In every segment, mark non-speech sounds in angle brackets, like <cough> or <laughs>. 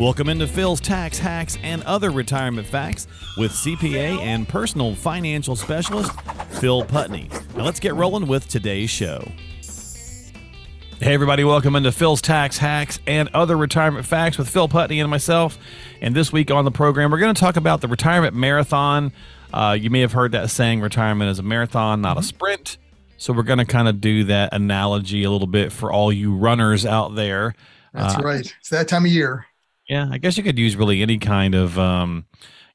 Welcome into Phil's Tax Hacks and Other Retirement Facts with CPA and personal financial specialist Phil Putney. Now let's get rolling with today's show. Hey, everybody, welcome into Phil's Tax Hacks and Other Retirement Facts with Phil Putney and myself. And this week on the program, we're going to talk about the retirement marathon. Uh, you may have heard that saying retirement is a marathon, not a sprint. So we're going to kind of do that analogy a little bit for all you runners out there. That's uh, right. It's that time of year. Yeah, I guess you could use really any kind of, um,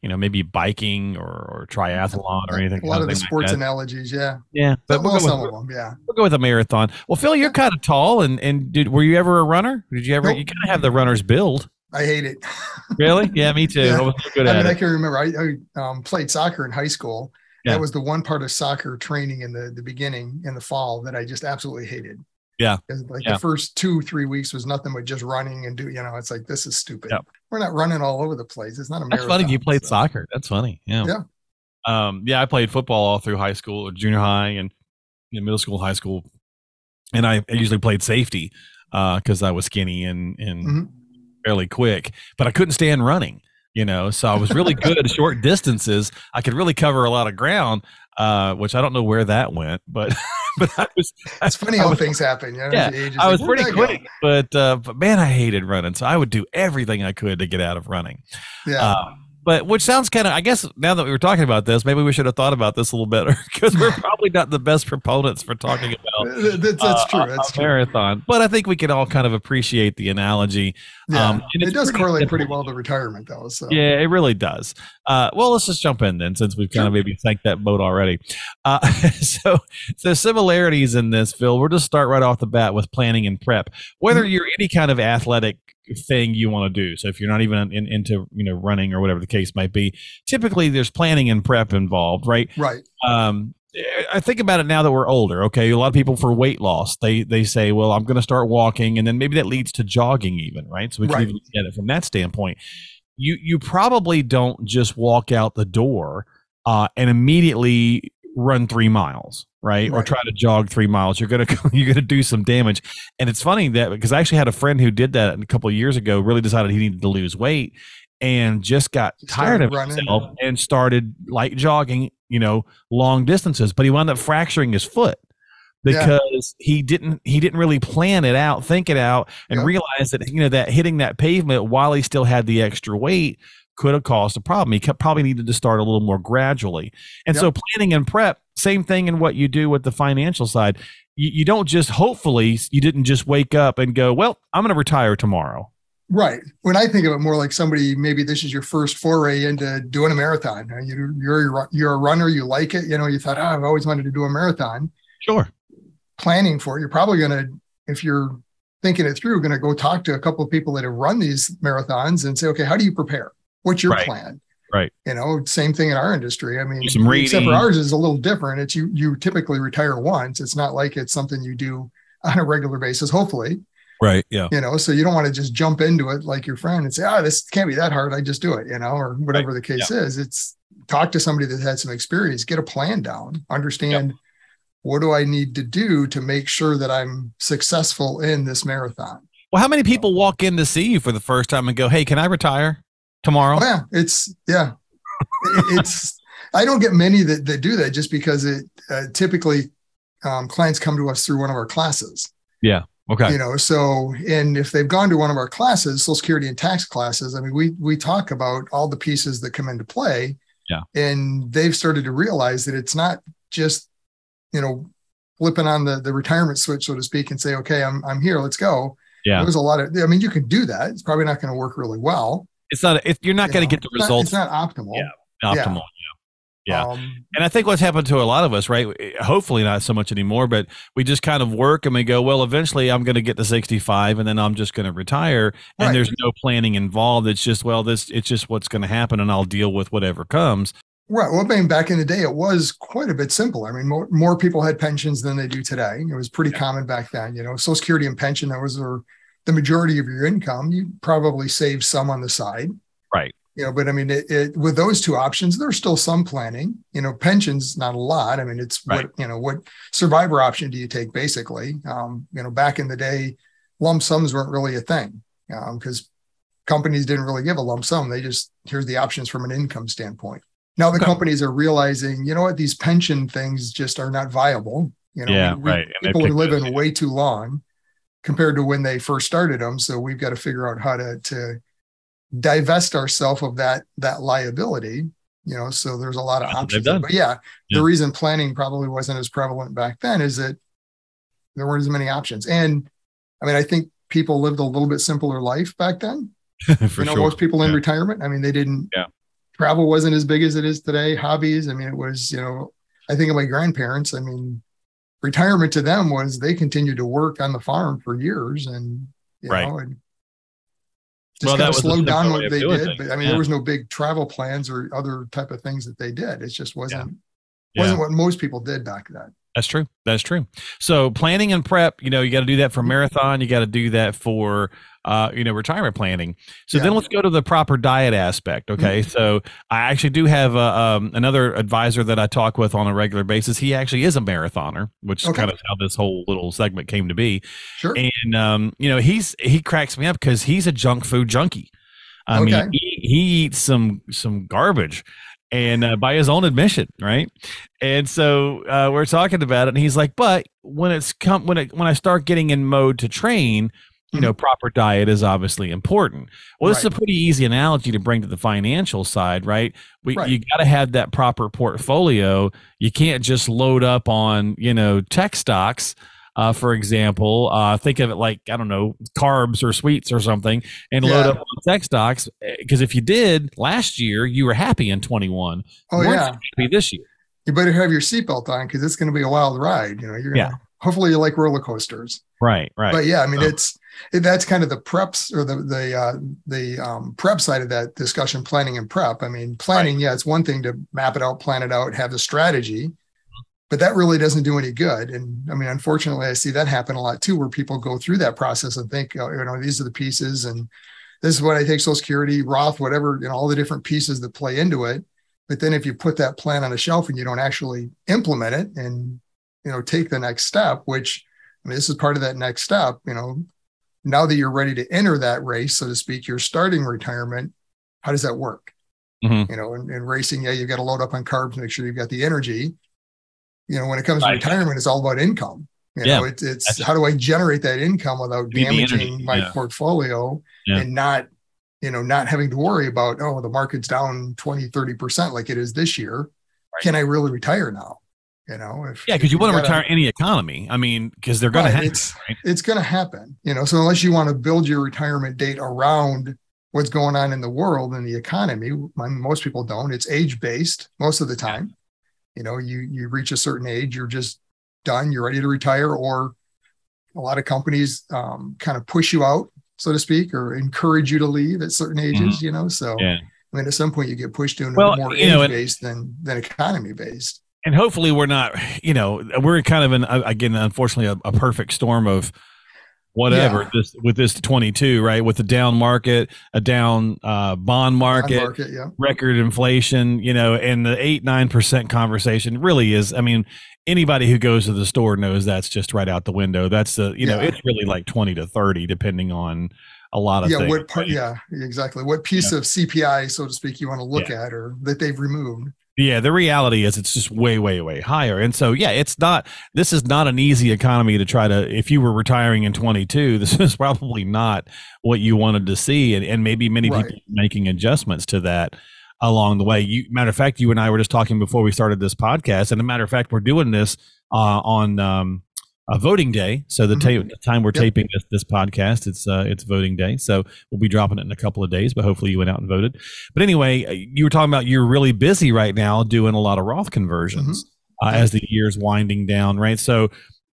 you know, maybe biking or, or triathlon or anything. A lot of the sports like analogies, yeah. Yeah, but we'll, some with, of them, yeah. We'll go with a marathon. Well, Phil, you're kind of tall, and and did were you ever a runner? Did you ever? Nope. You kind of have the runner's build. I hate it. really? Yeah, me <laughs> too. Yeah. I, I mean, it. I can remember I, I um, played soccer in high school. Yeah. That was the one part of soccer training in the the beginning in the fall that I just absolutely hated. Yeah. Like yeah. the first two, three weeks was nothing but just running and do, you know, it's like, this is stupid. Yep. We're not running all over the place. It's not a That's funny. You played so. soccer. That's funny. Yeah. Yeah. Um, yeah, I played football all through high school or junior high and you know, middle school, high school. And I, I usually played safety uh, cause I was skinny and, and mm-hmm. fairly quick, but I couldn't stand running you know so i was really <laughs> good at short distances i could really cover a lot of ground uh, which i don't know where that went but <laughs> but I was. It's funny I how was, things happen. You know, yeah, I was pretty quick, but uh, but man, I hated running, so I would do everything I could to get out of running. Yeah. Uh, but which sounds kind of i guess now that we were talking about this maybe we should have thought about this a little better <laughs> because we're <laughs> probably not the best proponents for talking about that's, that's uh, true that's true. marathon but i think we can all kind of appreciate the analogy yeah, um, it does correlate pretty well to retirement though so yeah it really does uh, well let's just jump in then since we've kind sure. of maybe sank that boat already uh, <laughs> so the similarities in this phil we'll just start right off the bat with planning and prep whether mm-hmm. you're any kind of athletic thing you want to do. So if you're not even in, into you know running or whatever the case might be, typically there's planning and prep involved, right? Right. Um, I think about it now that we're older. Okay, a lot of people for weight loss, they they say, well, I'm going to start walking, and then maybe that leads to jogging, even right. So we can right. even get it from that standpoint. You you probably don't just walk out the door uh, and immediately run three miles, right? right? Or try to jog three miles. You're gonna <laughs> you're gonna do some damage. And it's funny that because I actually had a friend who did that a couple years ago. Really decided he needed to lose weight and just got tired of running. himself and started like jogging, you know, long distances. But he wound up fracturing his foot because yeah. he didn't he didn't really plan it out, think it out, and yep. realize that you know that hitting that pavement while he still had the extra weight could have caused a problem. He probably needed to start a little more gradually. And yep. so planning and prep, same thing in what you do with the financial side. You, you don't just hopefully you didn't just wake up and go, well, I'm going to retire tomorrow. Right. When I think of it more like somebody, maybe this is your first foray into doing a marathon. You, you're you're a runner, you like it. You know, you thought, oh, I've always wanted to do a marathon. Sure. Planning for it, you're probably going to, if you're thinking it through, going to go talk to a couple of people that have run these marathons and say, okay, how do you prepare? What's your right. plan? Right. You know, same thing in our industry. I mean, except for ours is a little different. It's you you typically retire once. It's not like it's something you do on a regular basis, hopefully. Right. Yeah. You know, so you don't want to just jump into it like your friend and say, oh, this can't be that hard. I just do it, you know, or whatever right. the case yeah. is. It's talk to somebody that had some experience, get a plan down, understand yep. what do I need to do to make sure that I'm successful in this marathon. Well, how many people walk in to see you for the first time and go, Hey, can I retire? tomorrow? Oh, yeah, it's yeah, it's. I don't get many that, that do that just because it uh, typically um, clients come to us through one of our classes. Yeah. Okay. You know, so and if they've gone to one of our classes, Social Security and tax classes, I mean, we we talk about all the pieces that come into play. Yeah. And they've started to realize that it's not just, you know, flipping on the the retirement switch, so to speak, and say, okay, I'm I'm here, let's go. Yeah. There's a lot of I mean, you can do that. It's probably not going to work really well it's not if you're not going to get the results. it's not optimal. Yeah, optimal. Yeah. Um, and I think what's happened to a lot of us, right? Hopefully not so much anymore, but we just kind of work and we go, well, eventually I'm going to get to 65 and then I'm just going to retire. And right. there's no planning involved. It's just, well, this, it's just what's going to happen and I'll deal with whatever comes. Right. Well, I mean, back in the day, it was quite a bit simple. I mean, more, more people had pensions than they do today. It was pretty yeah. common back then, you know, social security and pension, that was their, the majority of your income, you probably save some on the side. Right. You know, but I mean, it, it, with those two options, there's still some planning. You know, pensions not a lot. I mean, it's right. what you know, what survivor option do you take? Basically, um, you know, back in the day, lump sums weren't really a thing because um, companies didn't really give a lump sum. They just here's the options from an income standpoint. Now the okay. companies are realizing, you know what, these pension things just are not viable. You know, yeah, we, right. people are living way too long compared to when they first started them. So we've got to figure out how to to divest ourselves of that that liability. You know, so there's a lot of options. But yeah, yeah, the reason planning probably wasn't as prevalent back then is that there weren't as many options. And I mean, I think people lived a little bit simpler life back then. <laughs> For you know, sure. most people in yeah. retirement. I mean, they didn't. Yeah. Travel wasn't as big as it is today. Hobbies. I mean, it was. You know, I think of my grandparents. I mean, retirement to them was they continued to work on the farm for years, and you right. know, and just well, kind of slowed down what they did. But I mean, yeah. there was no big travel plans or other type of things that they did. It just wasn't yeah. wasn't what most people did back then. That's true. That's true. So planning and prep, you know, you got to do that for mm-hmm. marathon. You got to do that for, uh, you know, retirement planning. So yeah. then let's go to the proper diet aspect. Okay. Mm-hmm. So I actually do have a, um, another advisor that I talk with on a regular basis. He actually is a marathoner, which is kind of how this whole little segment came to be. Sure. And, um, you know, he's, he cracks me up because he's a junk food junkie. I okay. mean, he, he eats some, some garbage and uh, by his own admission, right? And so uh, we're talking about it, and he's like, "But when it's come when it when I start getting in mode to train, you know, mm-hmm. proper diet is obviously important." Well, this right. is a pretty easy analogy to bring to the financial side, right? We right. you got to have that proper portfolio. You can't just load up on you know tech stocks uh, for example, uh, think of it like I don't know carbs or sweets or something, and yeah. load up on tech stocks. Because if you did last year, you were happy in 21. Oh yeah, happy this year. You better have your seatbelt on because it's going to be a wild ride. You know, you're gonna, yeah. Hopefully, you like roller coasters. Right, right. But yeah, I mean, it's it, that's kind of the preps or the the uh, the um, prep side of that discussion, planning and prep. I mean, planning, right. yeah, it's one thing to map it out, plan it out, have the strategy but that really doesn't do any good. And I mean, unfortunately, I see that happen a lot too, where people go through that process and think, oh, you know, these are the pieces, and this is what I take Social Security, Roth, whatever, you know, all the different pieces that play into it. But then if you put that plan on a shelf and you don't actually implement it and you know take the next step, which I mean, this is part of that next step, you know, now that you're ready to enter that race, so to speak, you're starting retirement. How does that work? Mm-hmm. You know, in, in racing, yeah, you've got to load up on carbs, make sure you've got the energy you know, when it comes to retirement, it's all about income. You yeah, know, it's, it's how do I generate that income without damaging my yeah. portfolio yeah. and not, you know, not having to worry about, oh, the market's down 20, 30% like it is this year. Right. Can I really retire now? You know, if yeah, because you, you want to retire any economy. I mean, because they're going right, to happen. It's, right? it's going to happen. You know, so unless you want to build your retirement date around what's going on in the world and the economy, I mean, most people don't. It's age based most of the time you know you you reach a certain age you're just done you're ready to retire or a lot of companies um, kind of push you out so to speak or encourage you to leave at certain ages mm-hmm. you know so yeah. i mean at some point you get pushed to well, more age know, based than than economy based and hopefully we're not you know we're kind of an again unfortunately a, a perfect storm of whatever yeah. this with this 22 right with the down market a down uh, bond market, bond market yeah. record inflation you know and the 8 9% conversation really is i mean anybody who goes to the store knows that's just right out the window that's the you yeah. know it's really like 20 to 30 depending on a lot of yeah things, what part right? yeah exactly what piece of cpi so to speak you want to look at or that they've removed yeah, the reality is it's just way, way, way higher. And so, yeah, it's not, this is not an easy economy to try to, if you were retiring in 22, <laughs> this is probably not what you wanted to see. And, and maybe many right. people making adjustments to that along the way. You, matter of fact, you and I were just talking before we started this podcast. And a matter of fact, we're doing this uh, on, um, uh, voting day. So the, mm-hmm. ta- the time we're yep. taping this, this podcast, it's uh, it's voting day. So we'll be dropping it in a couple of days. But hopefully you went out and voted. But anyway, uh, you were talking about you're really busy right now doing a lot of Roth conversions mm-hmm. uh, as the year's winding down, right? So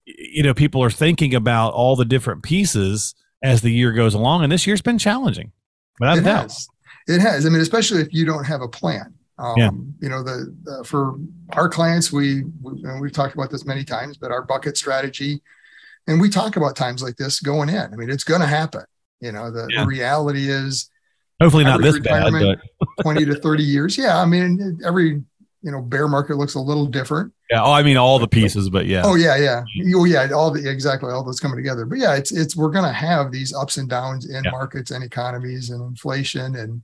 you know people are thinking about all the different pieces as the year goes along, and this year's been challenging. Without it doubt. has. It has. I mean, especially if you don't have a plan. Um, yeah. You know, the, the, for our clients, we, we and we've talked about this many times, but our bucket strategy, and we talk about times like this going in. I mean, it's going to happen. You know, the, yeah. the reality is, hopefully not this bad, but <laughs> 20 to 30 years. Yeah, I mean, every you know, bear market looks a little different. Yeah. Oh, I mean, all the pieces, but yeah. Oh yeah, yeah. Oh yeah, all the exactly all those coming together. But yeah, it's it's we're gonna have these ups and downs in yeah. markets and economies and inflation, and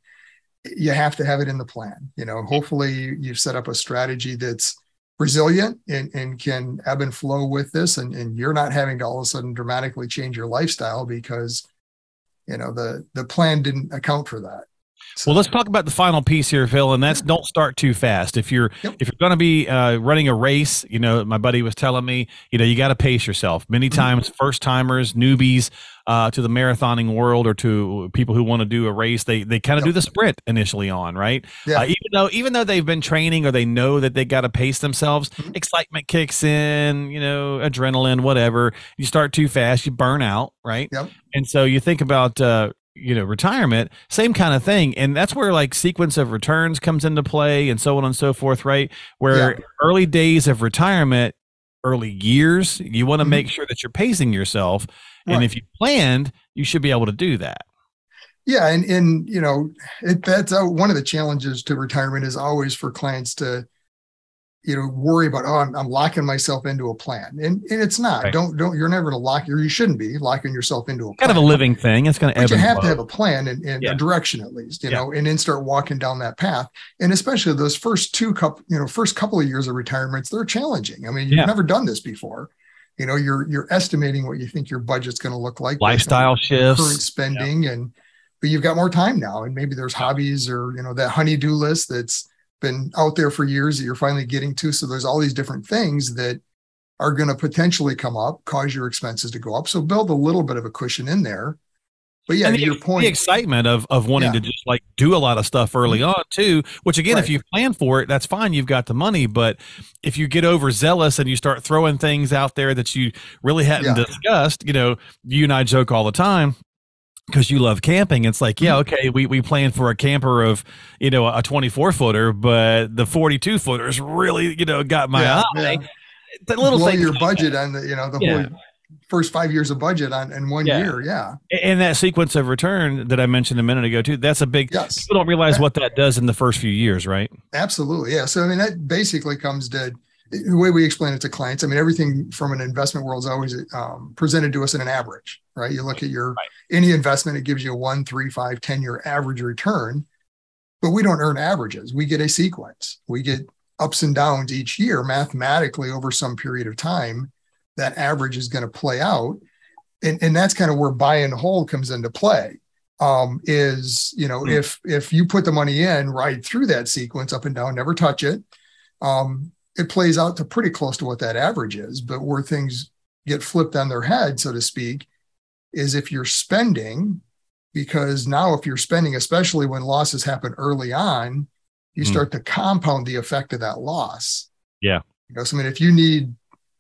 you have to have it in the plan. You know, hopefully you've set up a strategy that's resilient and, and can ebb and flow with this, and, and you're not having to all of a sudden dramatically change your lifestyle because you know the the plan didn't account for that. So. Well, let's talk about the final piece here, Phil, and that's don't start too fast. If you're yep. if you're going to be uh, running a race, you know, my buddy was telling me, you know, you got to pace yourself. Many mm-hmm. times, first timers, newbies uh, to the marathoning world, or to people who want to do a race, they they kind of yep. do the sprint initially on, right? Yeah. Uh, even though even though they've been training or they know that they got to pace themselves, mm-hmm. excitement kicks in, you know, adrenaline, whatever. You start too fast, you burn out, right? Yep. And so you think about uh, you know retirement same kind of thing and that's where like sequence of returns comes into play and so on and so forth right where yeah. early days of retirement early years you want to mm-hmm. make sure that you're pacing yourself right. and if you planned you should be able to do that yeah and and you know it, that's uh, one of the challenges to retirement is always for clients to you know worry about oh I'm, I'm locking myself into a plan and and it's not right. don't don't you're never going to lock or you shouldn't be locking yourself into a plan. kind of a living thing it's going to but you have to have a plan and, and yeah. a direction at least you yeah. know and then start walking down that path and especially those first two couple you know first couple of years of retirements they're challenging i mean you've yeah. never done this before you know you're you're estimating what you think your budget's going to look like lifestyle shifts current spending and but you've got more time now and maybe there's hobbies or you know that honeydew list that's been out there for years that you're finally getting to. So there's all these different things that are going to potentially come up, cause your expenses to go up. So build a little bit of a cushion in there. But yeah, and to your point, the excitement of of wanting yeah. to just like do a lot of stuff early mm-hmm. on too. Which again, right. if you plan for it, that's fine. You've got the money. But if you get overzealous and you start throwing things out there that you really hadn't yeah. discussed, you know, you and I joke all the time because you love camping it's like yeah mm-hmm. okay we, we plan for a camper of you know a 24 footer but the 42 footers really you know got my yeah, eye yeah. the little blow your budget on the you know the yeah. whole first five years of budget on in one yeah. year yeah and that sequence of return that i mentioned a minute ago too that's a big yes. people don't realize what that does in the first few years right absolutely yeah so i mean that basically comes to the way we explain it to clients, I mean, everything from an investment world is always um, presented to us in an average, right? You look at your right. any investment, it gives you a one, three, five, 10 year average return, but we don't earn averages. We get a sequence. We get ups and downs each year mathematically over some period of time. That average is going to play out. And, and that's kind of where buy and hold comes into play. Um, is you know, mm-hmm. if if you put the money in, ride through that sequence up and down, never touch it. Um, it plays out to pretty close to what that average is. But where things get flipped on their head, so to speak, is if you're spending, because now if you're spending, especially when losses happen early on, you mm. start to compound the effect of that loss. Yeah. You know, so I mean, if you need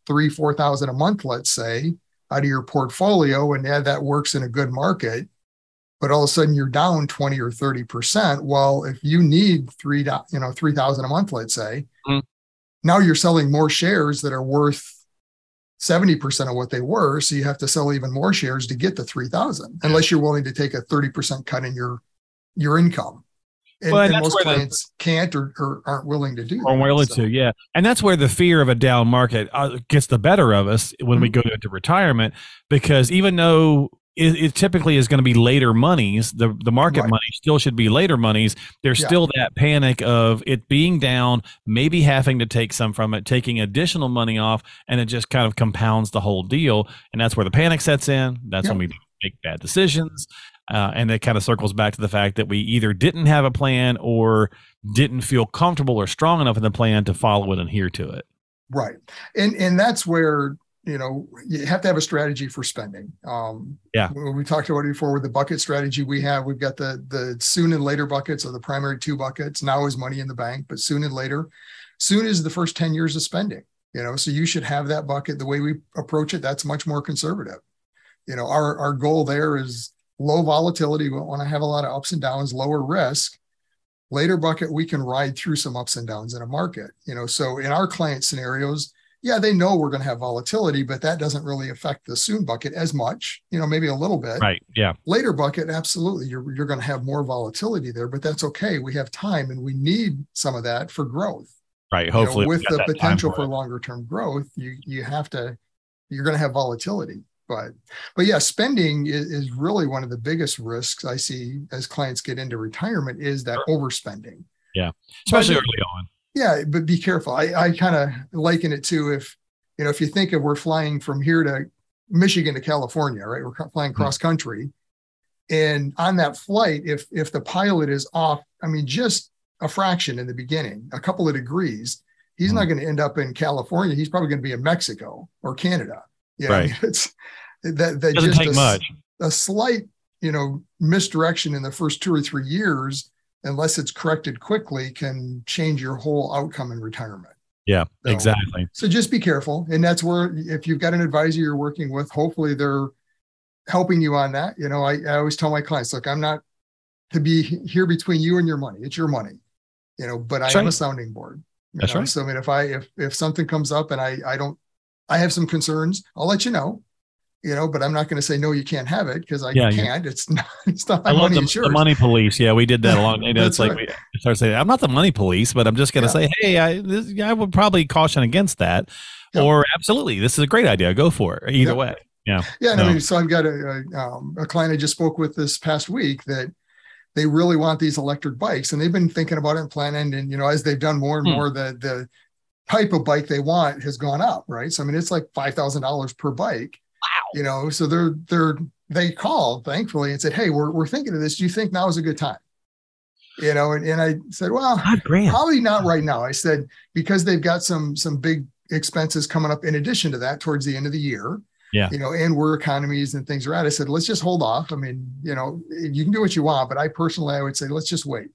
three, four thousand a month, let's say, out of your portfolio, and yeah, that works in a good market, but all of a sudden you're down 20 or 30 percent. Well, if you need three, you know, three thousand a month, let's say, mm now you're selling more shares that are worth 70% of what they were. So you have to sell even more shares to get to 3000 unless you're willing to take a 30% cut in your, your income. And, well, and, and most clients the, can't or, or, aren't willing to do that. Aren't willing so. to, yeah. And that's where the fear of a down market uh, gets the better of us when mm-hmm. we go into retirement, because even though it, it, typically is going to be later monies. The the market right. money still should be later monies. There's yeah. still that panic of it being down, maybe having to take some from it, taking additional money off, and it just kind of compounds the whole deal. And that's where the panic sets in. That's when we make bad decisions. Uh, and it kind of circles back to the fact that we either didn't have a plan or didn't feel comfortable or strong enough in the plan to follow it and adhere to it. Right. And and that's where you know you have to have a strategy for spending. Um yeah. we talked about it before with the bucket strategy we have we've got the the soon and later buckets or the primary two buckets. Now is money in the bank but soon and later soon is the first 10 years of spending you know so you should have that bucket. The way we approach it that's much more conservative. You know our our goal there is low volatility. We don't want to have a lot of ups and downs lower risk. Later bucket we can ride through some ups and downs in a market you know so in our client scenarios yeah, they know we're going to have volatility, but that doesn't really affect the soon bucket as much, you know, maybe a little bit. Right. Yeah. Later bucket, absolutely. You're, you're going to have more volatility there, but that's okay. We have time and we need some of that for growth. Right. Hopefully, you know, with the potential for, for longer term growth, you you have to you're going to have volatility. But but yeah, spending is, is, really one of the biggest risks I see as clients get into retirement is that overspending. Yeah, especially early on. Yeah, but be careful. I, I kind of liken it to if you know if you think of we're flying from here to Michigan to California, right? We're flying hmm. cross country, and on that flight, if if the pilot is off, I mean, just a fraction in the beginning, a couple of degrees, he's mm-hmm. not going to end up in California. He's probably going to be in Mexico or Canada. Know, right. <laughs> it's that that doesn't just take a, much. A slight, you know, misdirection in the first two or three years, unless it's corrected quickly, can change your whole outcome in retirement. Yeah, so, exactly. So just be careful, and that's where if you've got an advisor you're working with, hopefully they're helping you on that. You know, I, I always tell my clients, look, I'm not to be here between you and your money. It's your money you know, but That's I am a sounding board. That's know? right. So I mean, if I if if something comes up and I I don't I have some concerns, I'll let you know. You know, but I'm not going to say no, you can't have it because I yeah, can't. It's not. <laughs> It's not. I love the, the, money police. Yeah, we did that a long. You know, it's like we start saying, "I'm not the money police," but I'm just going to yeah. say, "Hey, I this, I would probably caution against that," yeah. or "Absolutely, this is a great idea. Go for it." Either way. Yeah. Yeah. No. I mean, so I've got a, a, um, a client I just spoke with this past week that they really want these electric bikes and they've been thinking about it and planning and you know as they've done more and hmm. more the the type of bike they want has gone up right so i mean it's like $5000 per bike you know so they're they're they called thankfully and said hey we're, we're thinking of this. Do you think now is a good time? You know and, and i said well probably not right now. I said because they've got some some big expenses coming up in addition to that towards the end of the year. Yeah. You know and where economies and things are at. I said let's just hold off. I mean you know you can do what you want but i personally i would say let's just wait.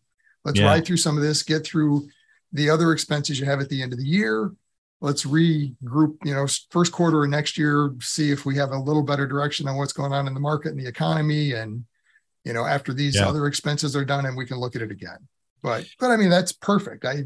Let's yeah. ride through some of this get through the other expenses you have at the end of the year let's regroup you know first quarter of next year see if we have a little better direction on what's going on in the market and the economy and you know after these yeah. other expenses are done and we can look at it again but but i mean that's perfect i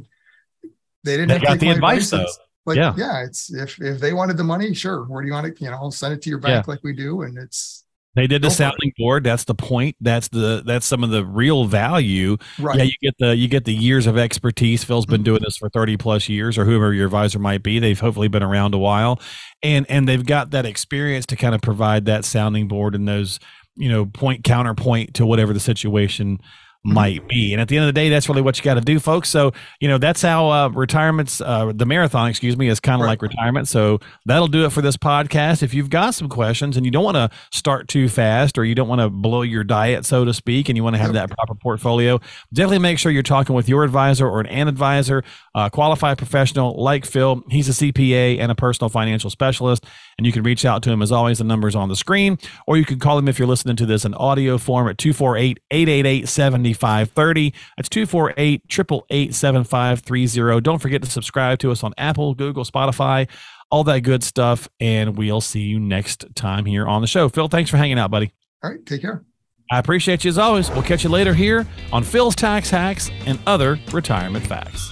they didn't they got the advice though like, yeah. yeah, it's if if they wanted the money, sure. Where do you want it? You know, I'll send it to your bank yeah. like we do, and it's they did the sounding board. That's the point. That's the that's some of the real value. Right. Yeah, you get the you get the years of expertise. Phil's been mm-hmm. doing this for thirty plus years, or whoever your advisor might be. They've hopefully been around a while, and and they've got that experience to kind of provide that sounding board and those you know point counterpoint to whatever the situation. Might be. And at the end of the day, that's really what you got to do, folks. So, you know, that's how uh, retirements, uh, the marathon, excuse me, is kind of right. like retirement. So that'll do it for this podcast. If you've got some questions and you don't want to start too fast or you don't want to blow your diet, so to speak, and you want to have that proper portfolio, definitely make sure you're talking with your advisor or an advisor, a qualified professional like Phil. He's a CPA and a personal financial specialist. And you can reach out to him as always. The number's on the screen, or you can call him if you're listening to this in audio form at 248 888 7530. That's 248 888 7530. Don't forget to subscribe to us on Apple, Google, Spotify, all that good stuff. And we'll see you next time here on the show. Phil, thanks for hanging out, buddy. All right. Take care. I appreciate you as always. We'll catch you later here on Phil's Tax Hacks and other retirement facts.